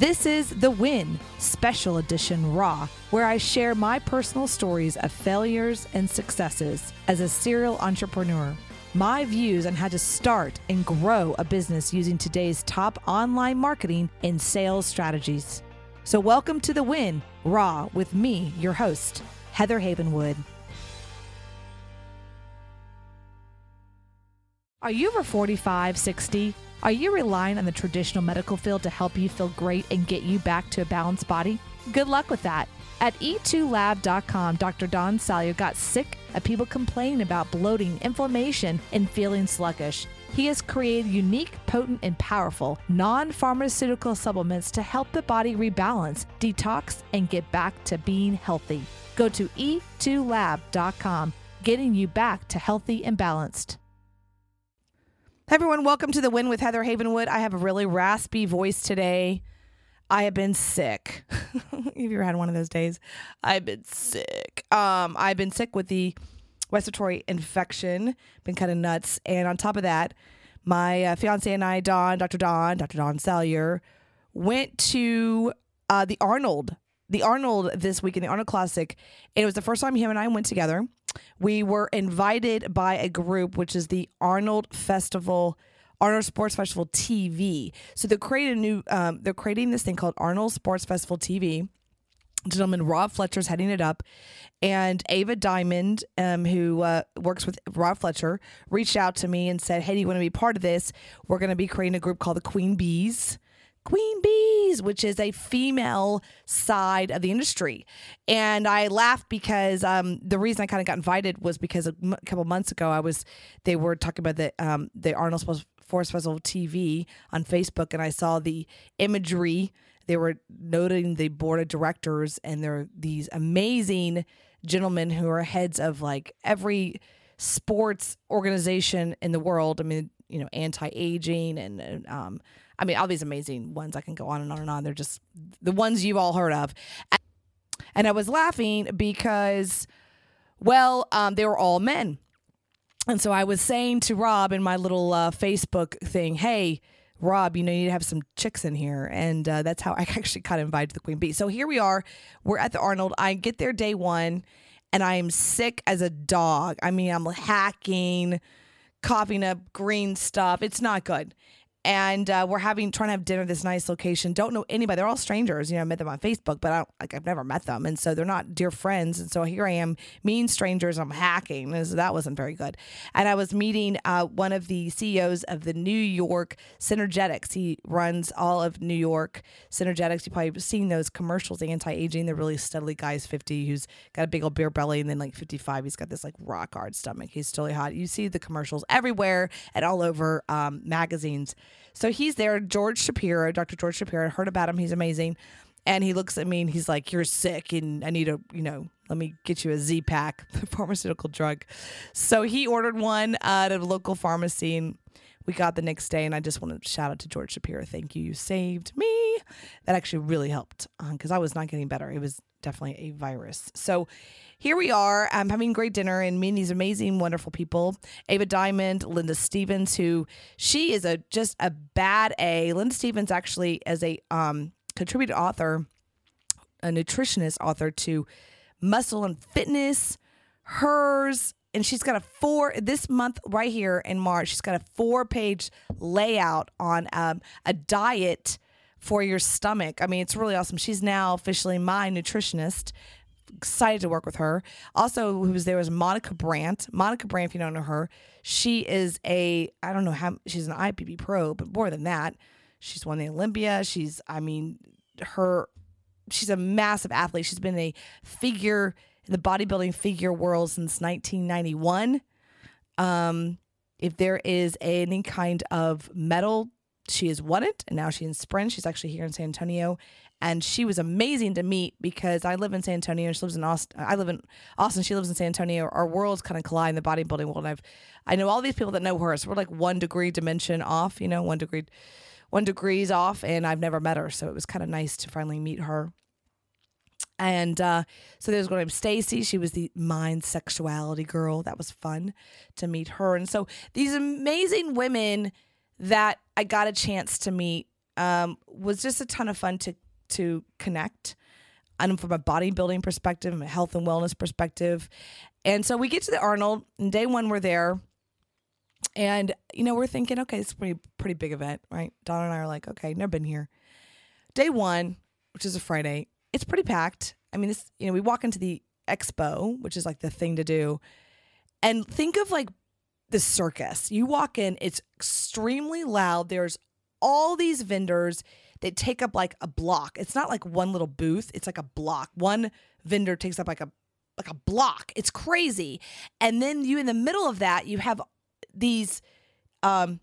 This is The Win Special Edition Raw, where I share my personal stories of failures and successes as a serial entrepreneur. My views on how to start and grow a business using today's top online marketing and sales strategies. So, welcome to The Win Raw with me, your host, Heather Havenwood. Are you over 45, 60? Are you relying on the traditional medical field to help you feel great and get you back to a balanced body? Good luck with that. At e2lab.com, Dr. Don Salyer got sick of people complaining about bloating, inflammation, and feeling sluggish. He has created unique, potent, and powerful non pharmaceutical supplements to help the body rebalance, detox, and get back to being healthy. Go to e2lab.com, getting you back to healthy and balanced. Everyone, welcome to the Win with Heather Havenwood. I have a really raspy voice today. I have been sick. have you ever had one of those days? I've been sick. Um, I've been sick with the respiratory infection, been kind of nuts. And on top of that, my uh, fiance and I, Don, Dr. Don, Dr. Don Salyer, went to uh, the Arnold, the Arnold this week in the Arnold Classic. And it was the first time him and I went together we were invited by a group, which is the Arnold Festival. Arnold Sports Festival TV. So they're creating a new. Um, they're creating this thing called Arnold Sports Festival TV. Gentleman Rob Fletcher's heading it up, and Ava Diamond, um, who uh, works with Rob Fletcher, reached out to me and said, "Hey, do you want to be part of this? We're going to be creating a group called the Queen Bees." Queen Bees, which is a female side of the industry. And I laughed because um, the reason I kind of got invited was because a m- couple months ago I was they were talking about the um, the Arnold Sports Festival TV on Facebook, and I saw the imagery. They were noting the board of directors, and they're these amazing gentlemen who are heads of like every sports organization in the world. I mean, you know, anti aging and um, I mean, all these amazing ones. I can go on and on and on. They're just the ones you've all heard of. And I was laughing because, well, um, they were all men. And so I was saying to Rob in my little uh, Facebook thing, hey, Rob, you know, you need to have some chicks in here. And uh, that's how I actually got invited to the Queen Bee. So here we are. We're at the Arnold. I get there day one and I am sick as a dog. I mean, I'm hacking, coughing up green stuff. It's not good and uh, we're having trying to have dinner this nice location. Don't know anybody. They're all strangers. You know, I met them on Facebook, but I don't, like I've never met them, and so they're not dear friends. And so here I am, meeting strangers. I'm hacking. that wasn't very good. And I was meeting uh, one of the CEOs of the New York Synergetics. He runs all of New York Synergetics. You probably seen those commercials, anti aging. They're really steadily guys 50 who's got a big old beer belly, and then like 55, he's got this like rock hard stomach. He's totally hot. You see the commercials everywhere and all over um, magazines. So he's there, George Shapiro, Dr. George Shapiro. I heard about him. He's amazing. And he looks at me and he's like, You're sick and I need a, you know, let me get you a Z pack, the pharmaceutical drug. So he ordered one at a local pharmacy and we got the next day. And I just want to shout out to George Shapiro. Thank you. You saved me. That actually really helped because uh, I was not getting better. It was definitely a virus. So here we are. I'm having great dinner and meeting these amazing, wonderful people. Ava Diamond, Linda Stevens, who she is a just a bad A. Linda Stevens actually as a um, contributed author, a nutritionist author to Muscle and Fitness, hers, and she's got a four this month right here in March. She's got a four page layout on um, a diet for your stomach. I mean, it's really awesome. She's now officially my nutritionist excited to work with her. Also, who was there was Monica Brant. Monica Brant, if you don't know her, she is a I don't know how she's an IFBB pro, but more than that, she's won the Olympia. She's I mean her she's a massive athlete. She's been a figure in the bodybuilding figure world since 1991. Um, if there is any kind of medal, she has won it, and now she's in sprint. She's actually here in San Antonio and she was amazing to meet because I live in San Antonio. She lives in Austin. I live in Austin. She lives in San Antonio. Our worlds kind of collide in the bodybuilding world. And I've I know all these people that know her. So we're like one degree dimension off. You know, one degree, one degrees off, and I've never met her. So it was kind of nice to finally meet her. And uh, so there's one named Stacy. She was the mind sexuality girl. That was fun to meet her. And so these amazing women that I got a chance to meet um, was just a ton of fun to to connect. And from a bodybuilding perspective, a health and wellness perspective. And so we get to the Arnold, and day one we're there. And, you know, we're thinking, okay, it's a pretty pretty big event, right? Donna and I are like, okay, never been here. Day one, which is a Friday, it's pretty packed. I mean, this, you know, we walk into the expo, which is like the thing to do. And think of like the circus. You walk in, it's extremely loud. There's all these vendors they take up like a block. It's not like one little booth, it's like a block. One vendor takes up like a like a block. It's crazy. And then you in the middle of that, you have these um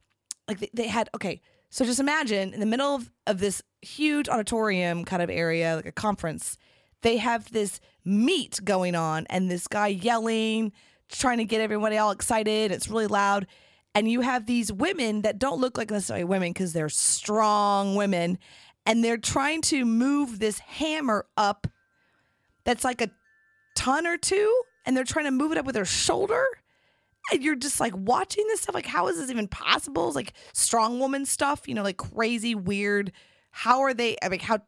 like they, they had okay, so just imagine in the middle of, of this huge auditorium kind of area, like a conference, they have this meet going on and this guy yelling, trying to get everybody all excited. It's really loud. And you have these women that don't look like necessarily women because they're strong women and they're trying to move this hammer up that's like a ton or two and they're trying to move it up with their shoulder. And you're just like watching this stuff like how is this even possible? It's like strong woman stuff you know like crazy weird. How are they i mean how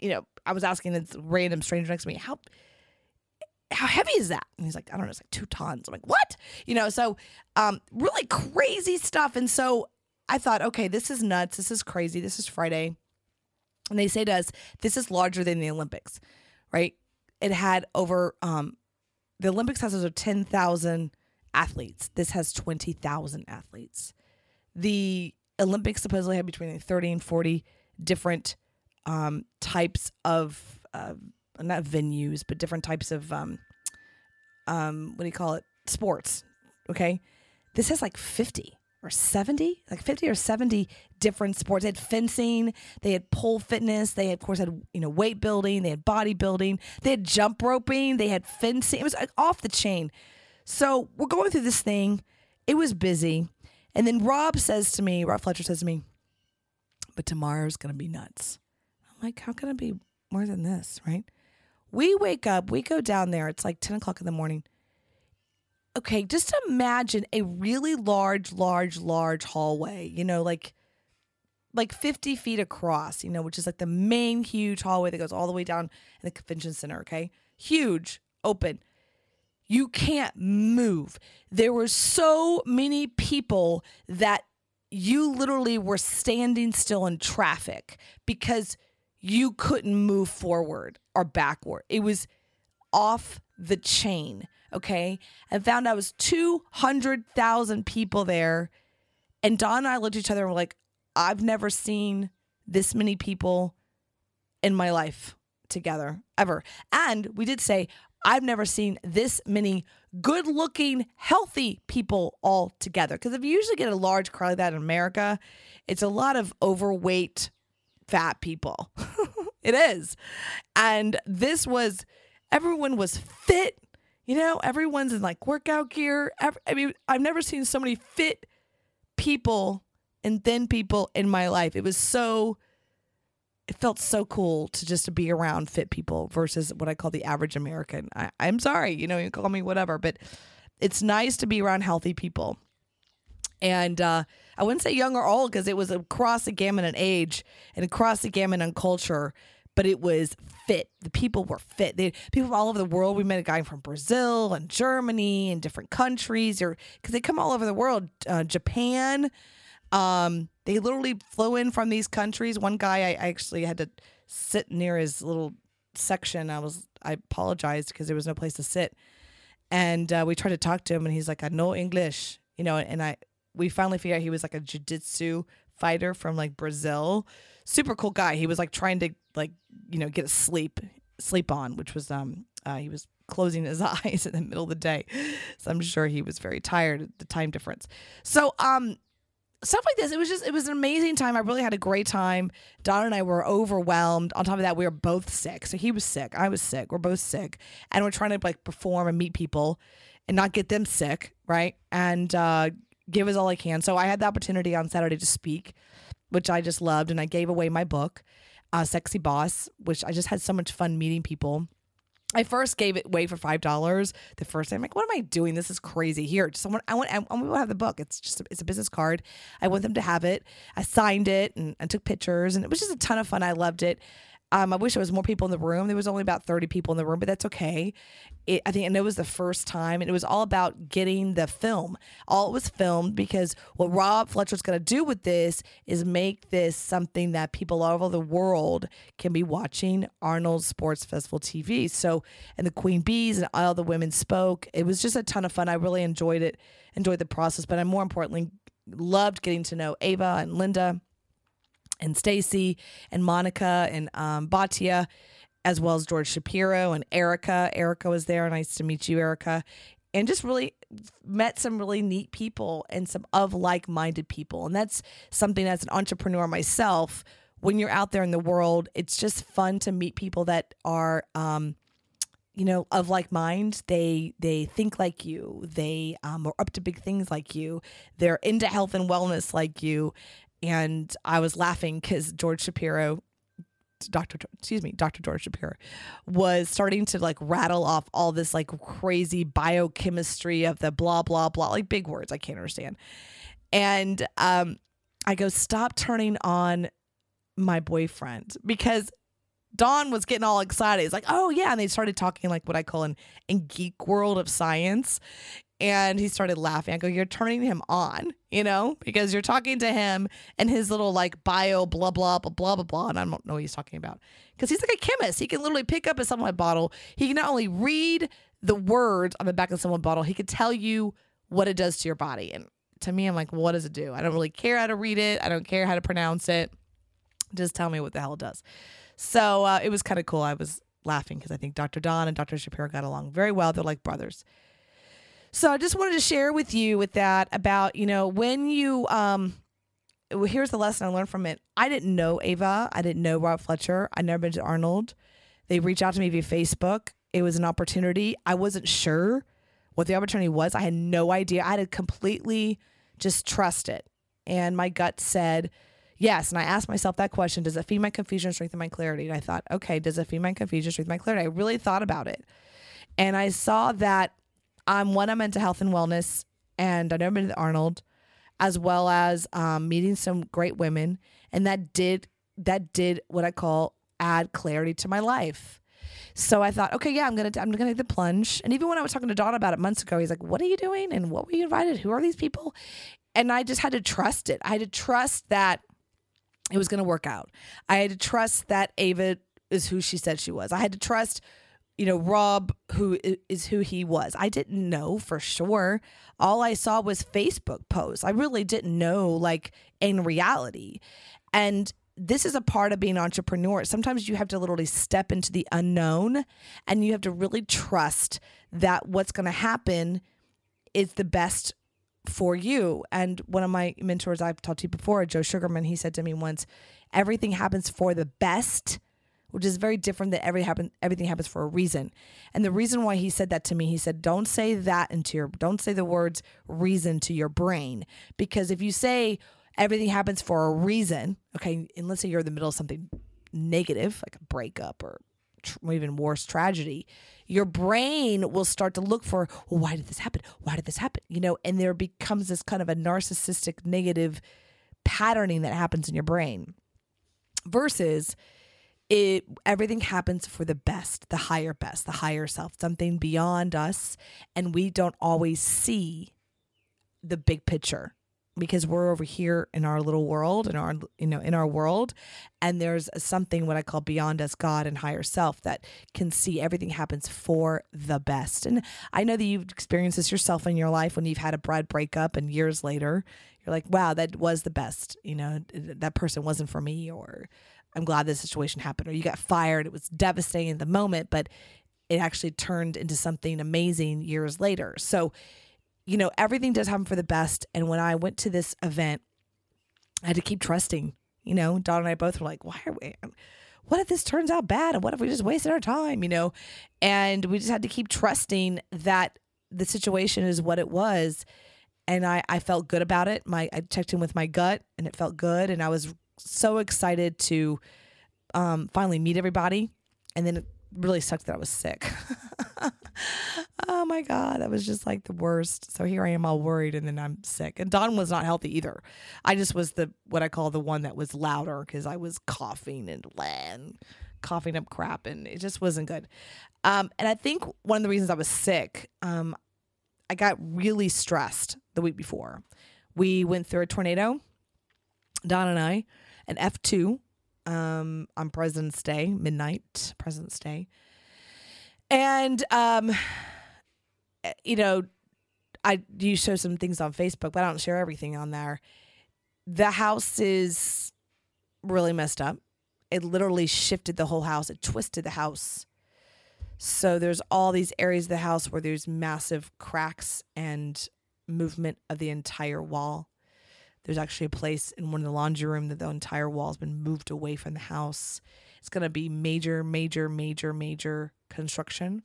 you know i was asking this random stranger next to me how how heavy is that? And he's like, I don't know, it's like two tons. I'm like, what? You know, so um, really crazy stuff. And so I thought, okay, this is nuts. This is crazy. This is Friday. And they say to us, this is larger than the Olympics, right? It had over, um, the Olympics has over 10,000 athletes. This has 20,000 athletes. The Olympics supposedly had between 30 and 40 different um, types of uh, not venues, but different types of um, um, what do you call it? Sports. Okay, this has like fifty or 70 like 50 or 70 different sports. They had fencing they had pole fitness they of course had you know weight building they had bodybuilding they had jump roping they had fencing. It was like off the chain. So we're going through this thing. It was busy. And then rob says to me rob fletcher says to me but tomorrow's gonna be nuts. I'm like how can it be more than this right we wake up, we go down there, it's like 10 o'clock in the morning. Okay, just imagine a really large, large, large hallway, you know, like like 50 feet across, you know, which is like the main huge hallway that goes all the way down in the convention center, okay? Huge, open. You can't move. There were so many people that you literally were standing still in traffic because you couldn't move forward or backward. It was off the chain. Okay. And found out it was 200,000 people there. And Don and I looked at each other and were like, I've never seen this many people in my life together ever. And we did say, I've never seen this many good looking, healthy people all together. Because if you usually get a large crowd like that in America, it's a lot of overweight, fat people. it is. And this was, everyone was fit. You know, everyone's in like workout gear. I mean, I've never seen so many fit people and thin people in my life. It was so, it felt so cool to just to be around fit people versus what I call the average American. I, I'm sorry, you know, you call me whatever, but it's nice to be around healthy people. And uh, I wouldn't say young or old because it was across the gamut in age and across the gamut in culture, but it was fit. The people were fit. They people from all over the world. We met a guy from Brazil and Germany and different countries, or because they come all over the world. Uh, Japan. Um, they literally flew in from these countries. One guy, I, I actually had to sit near his little section. I was I apologized because there was no place to sit, and uh, we tried to talk to him, and he's like, "I know English," you know, and I we finally figured out he was like a jiu-jitsu fighter from like Brazil. Super cool guy. He was like trying to like, you know, get a sleep sleep on, which was um uh, he was closing his eyes in the middle of the day. So I'm sure he was very tired at the time difference. So um stuff like this, it was just it was an amazing time. I really had a great time. Don and I were overwhelmed. On top of that, we were both sick. So he was sick. I was sick. We're both sick. And we're trying to like perform and meet people and not get them sick, right? And uh give us all I can. So I had the opportunity on Saturday to speak, which I just loved, and I gave away my book, uh, Sexy Boss, which I just had so much fun meeting people. I first gave it away for five dollars. The first time, I'm like, what am I doing? This is crazy. Here, someone, I want, I want to have the book. It's just, a, it's a business card. I want them to have it. I signed it and I took pictures, and it was just a ton of fun. I loved it. Um, I wish there was more people in the room. There was only about 30 people in the room, but that's okay. It, I think, and it was the first time, and it was all about getting the film. All it was filmed because what Rob Fletcher's going to do with this is make this something that people all over the world can be watching Arnold Sports Festival TV. So, and the Queen Bees and all the women spoke. It was just a ton of fun. I really enjoyed it, enjoyed the process, but I more importantly loved getting to know Ava and Linda and Stacy and Monica and um, Batia, as well as George Shapiro and Erica. Erica was there. Nice to meet you, Erica. And just really met some really neat people and some of like minded people. And that's something as an entrepreneur myself, when you're out there in the world, it's just fun to meet people that are, um, you know, of like mind. They they think like you. They um, are up to big things like you. They're into health and wellness like you and I was laughing because George Shapiro, Dr. Excuse me, Dr. George Shapiro, was starting to like rattle off all this like crazy biochemistry of the blah blah blah, like big words I can't understand. And um, I go, stop turning on my boyfriend because Don was getting all excited. He's like, oh yeah. And they started talking like what I call an in geek world of science and he started laughing. I go, You're turning him on, you know, because you're talking to him and his little like bio, blah, blah, blah, blah, blah, blah. And I don't know what he's talking about. Because he's like a chemist. He can literally pick up a supplement bottle. He can not only read the words on the back of someone bottle, he could tell you what it does to your body. And to me, I'm like, well, what does it do? I don't really care how to read it. I don't care how to pronounce it. Just tell me what the hell it does. So uh, it was kind of cool. I was laughing because I think Dr. Don and Dr. Shapiro got along very well. They're like brothers. So I just wanted to share with you with that about, you know, when you um here's the lesson I learned from it. I didn't know Ava. I didn't know Rob Fletcher. I'd never been to Arnold. They reached out to me via Facebook. It was an opportunity. I wasn't sure what the opportunity was. I had no idea. I had to completely just trust it. And my gut said yes. And I asked myself that question Does it feed my confusion, strengthen my clarity? And I thought, okay, does it feed my confusion, strengthen my clarity? I really thought about it. And I saw that I'm one, I'm into health and wellness, and I've never been to Arnold, as well as um, meeting some great women, and that did that did what I call add clarity to my life. So I thought, okay, yeah, I'm gonna I'm gonna take the plunge. And even when I was talking to Don about it months ago, he's like, "What are you doing? And what were you invited? Who are these people?" And I just had to trust it. I had to trust that it was gonna work out. I had to trust that Ava is who she said she was. I had to trust you know, Rob, who is who he was. I didn't know for sure. All I saw was Facebook posts. I really didn't know, like, in reality. And this is a part of being an entrepreneur. Sometimes you have to literally step into the unknown and you have to really trust that what's going to happen is the best for you. And one of my mentors I've talked to before, Joe Sugarman, he said to me once, everything happens for the best which is very different that every happen everything happens for a reason. And the reason why he said that to me, he said, don't say that into your don't say the words reason to your brain. Because if you say everything happens for a reason, okay, and let's say you're in the middle of something negative, like a breakup or tr- even worse tragedy, your brain will start to look for, well, why did this happen? Why did this happen? You know, and there becomes this kind of a narcissistic negative patterning that happens in your brain. Versus it everything happens for the best, the higher best, the higher self, something beyond us, and we don't always see the big picture because we're over here in our little world in our you know in our world and there's something what i call beyond us god and higher self that can see everything happens for the best and i know that you've experienced this yourself in your life when you've had a bad breakup and years later you're like wow that was the best you know that person wasn't for me or I'm glad this situation happened, or you got fired. It was devastating in the moment, but it actually turned into something amazing years later. So, you know, everything does happen for the best. And when I went to this event, I had to keep trusting. You know, Don and I both were like, why are we? What if this turns out bad? And what if we just wasted our time? You know, and we just had to keep trusting that the situation is what it was. And I, I felt good about it. My I checked in with my gut and it felt good. And I was so excited to um, finally meet everybody. And then it really sucked that I was sick. oh my God, that was just like the worst. So here I am all worried and then I'm sick. And Don was not healthy either. I just was the what I call the one that was louder because I was coughing and, and coughing up crap and it just wasn't good. Um, and I think one of the reasons I was sick, um, I got really stressed the week before. We went through a tornado, Don and I, an F2 um, on President's Day, midnight, President's Day. And, um, you know, I you show some things on Facebook, but I don't share everything on there. The house is really messed up. It literally shifted the whole house. It twisted the house. So there's all these areas of the house where there's massive cracks and movement of the entire wall. There's actually a place in one of the laundry room that the entire wall has been moved away from the house. It's going to be major, major, major, major construction.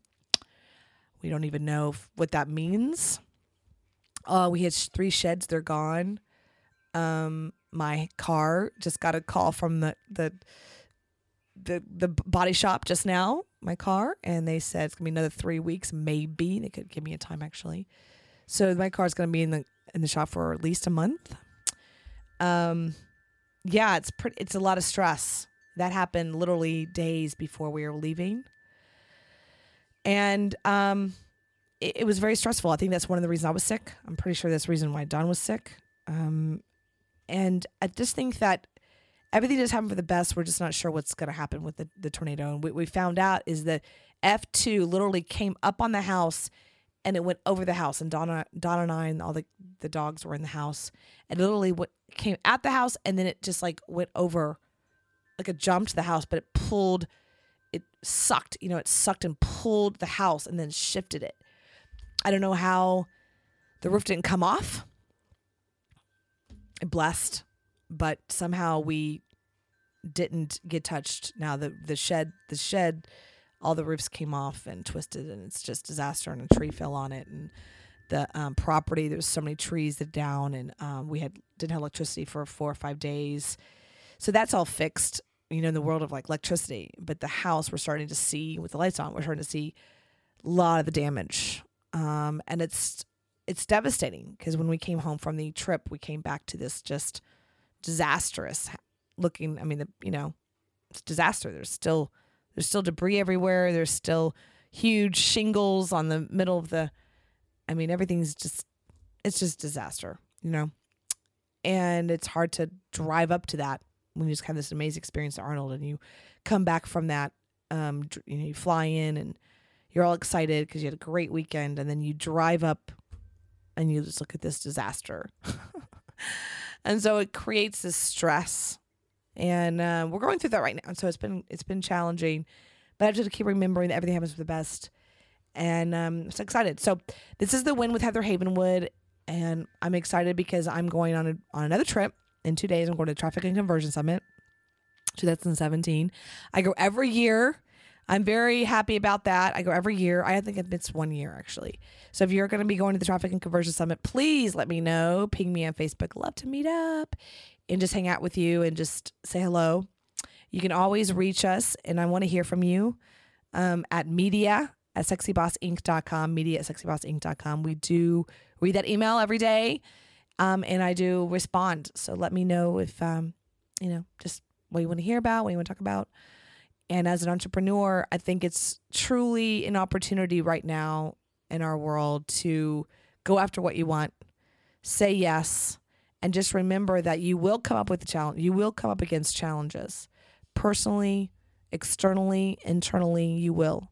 We don't even know if, what that means. Uh, we had sh- three sheds; they're gone. Um, my car just got a call from the the the the body shop just now. My car, and they said it's gonna be another three weeks, maybe. They could give me a time actually. So my car's gonna be in the in the shop for at least a month. Um, yeah, it's pretty. It's a lot of stress. That happened literally days before we were leaving, and um, it, it was very stressful. I think that's one of the reasons I was sick. I'm pretty sure that's the reason why Don was sick. Um, and I just think that everything just happened for the best. We're just not sure what's going to happen with the, the tornado. And what we found out is that F2 literally came up on the house and it went over the house. And Donna, Donna and I and all the, the dogs were in the house. And literally what came at the house and then it just like went over, like it jumped the house, but it pulled, it sucked, you know, it sucked and pulled the house and then shifted it. I don't know how the roof didn't come off. It blessed, but somehow we didn't get touched. Now the the shed the shed, all the roofs came off and twisted, and it's just disaster. And a tree fell on it, and the um, property there was so many trees that down, and um, we had didn't have electricity for four or five days. So that's all fixed, you know, in the world of like electricity. But the house we're starting to see with the lights on, we're starting to see a lot of the damage um, and it's it's devastating because when we came home from the trip, we came back to this just disastrous looking. I mean, the you know, it's disaster. There's still there's still debris everywhere. There's still huge shingles on the middle of the. I mean, everything's just it's just disaster, you know, and it's hard to drive up to that when you just have this amazing experience at Arnold and you come back from that. Um, you know, you fly in and you're all excited because you had a great weekend and then you drive up and you just look at this disaster. And so it creates this stress. And uh, we're going through that right now. And so it's been it's been challenging but i to keep remembering that everything happens for the best. And um, i'm so excited. So this is the win with heather havenwood and i'm excited because i'm going on a, on another trip in two days i'm going to traffic and conversion summit 2017 i go every year I'm very happy about that. I go every year. I think it's one year actually. So if you're going to be going to the Traffic and Conversion Summit, please let me know. Ping me on Facebook. Love to meet up and just hang out with you and just say hello. You can always reach us, and I want to hear from you um, at media at sexybossinc.com, media at sexybossinc.com. We do read that email every day, um, and I do respond. So let me know if, um, you know, just what you want to hear about, what you want to talk about. And as an entrepreneur, I think it's truly an opportunity right now in our world to go after what you want, say yes, and just remember that you will come up with a challenge. You will come up against challenges personally, externally, internally, you will.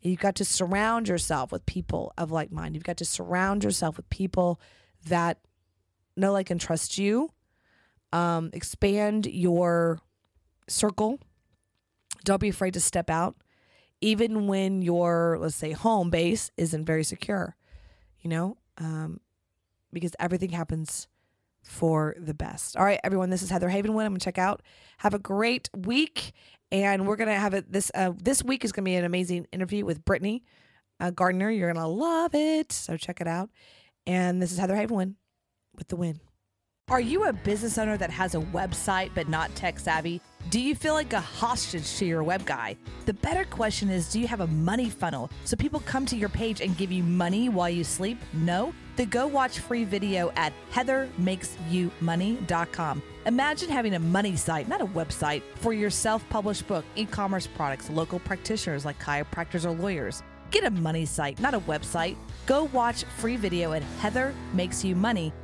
You've got to surround yourself with people of like mind. You've got to surround yourself with people that know, like, and trust you. Um, expand your circle don't be afraid to step out, even when your, let's say, home base isn't very secure, you know, um, because everything happens for the best. All right, everyone, this is Heather Havenwood. I'm to check out. Have a great week. And we're to have it this, uh, this week is to be an amazing interview with Brittany uh, Gardner. You're to love it. So check it out. And this is Heather Havenwood with the win. Are you a business owner that has a website but not tech savvy? Do you feel like a hostage to your web guy? The better question is do you have a money funnel so people come to your page and give you money while you sleep? No? Then go watch free video at heathermakesyoumoney.com. Imagine having a money site, not a website, for your self published book, e commerce products, local practitioners like chiropractors or lawyers. Get a money site, not a website. Go watch free video at heathermakesyoumoney.com.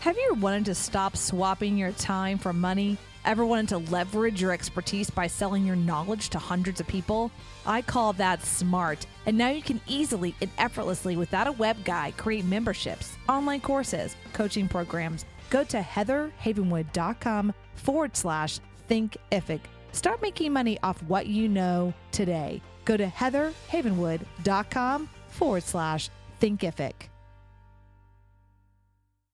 Have you ever wanted to stop swapping your time for money? Ever wanted to leverage your expertise by selling your knowledge to hundreds of people? I call that smart. And now you can easily and effortlessly, without a web guy, create memberships, online courses, coaching programs. Go to heatherhavenwood.com forward slash thinkific. Start making money off what you know today. Go to heatherhavenwood.com forward slash thinkific.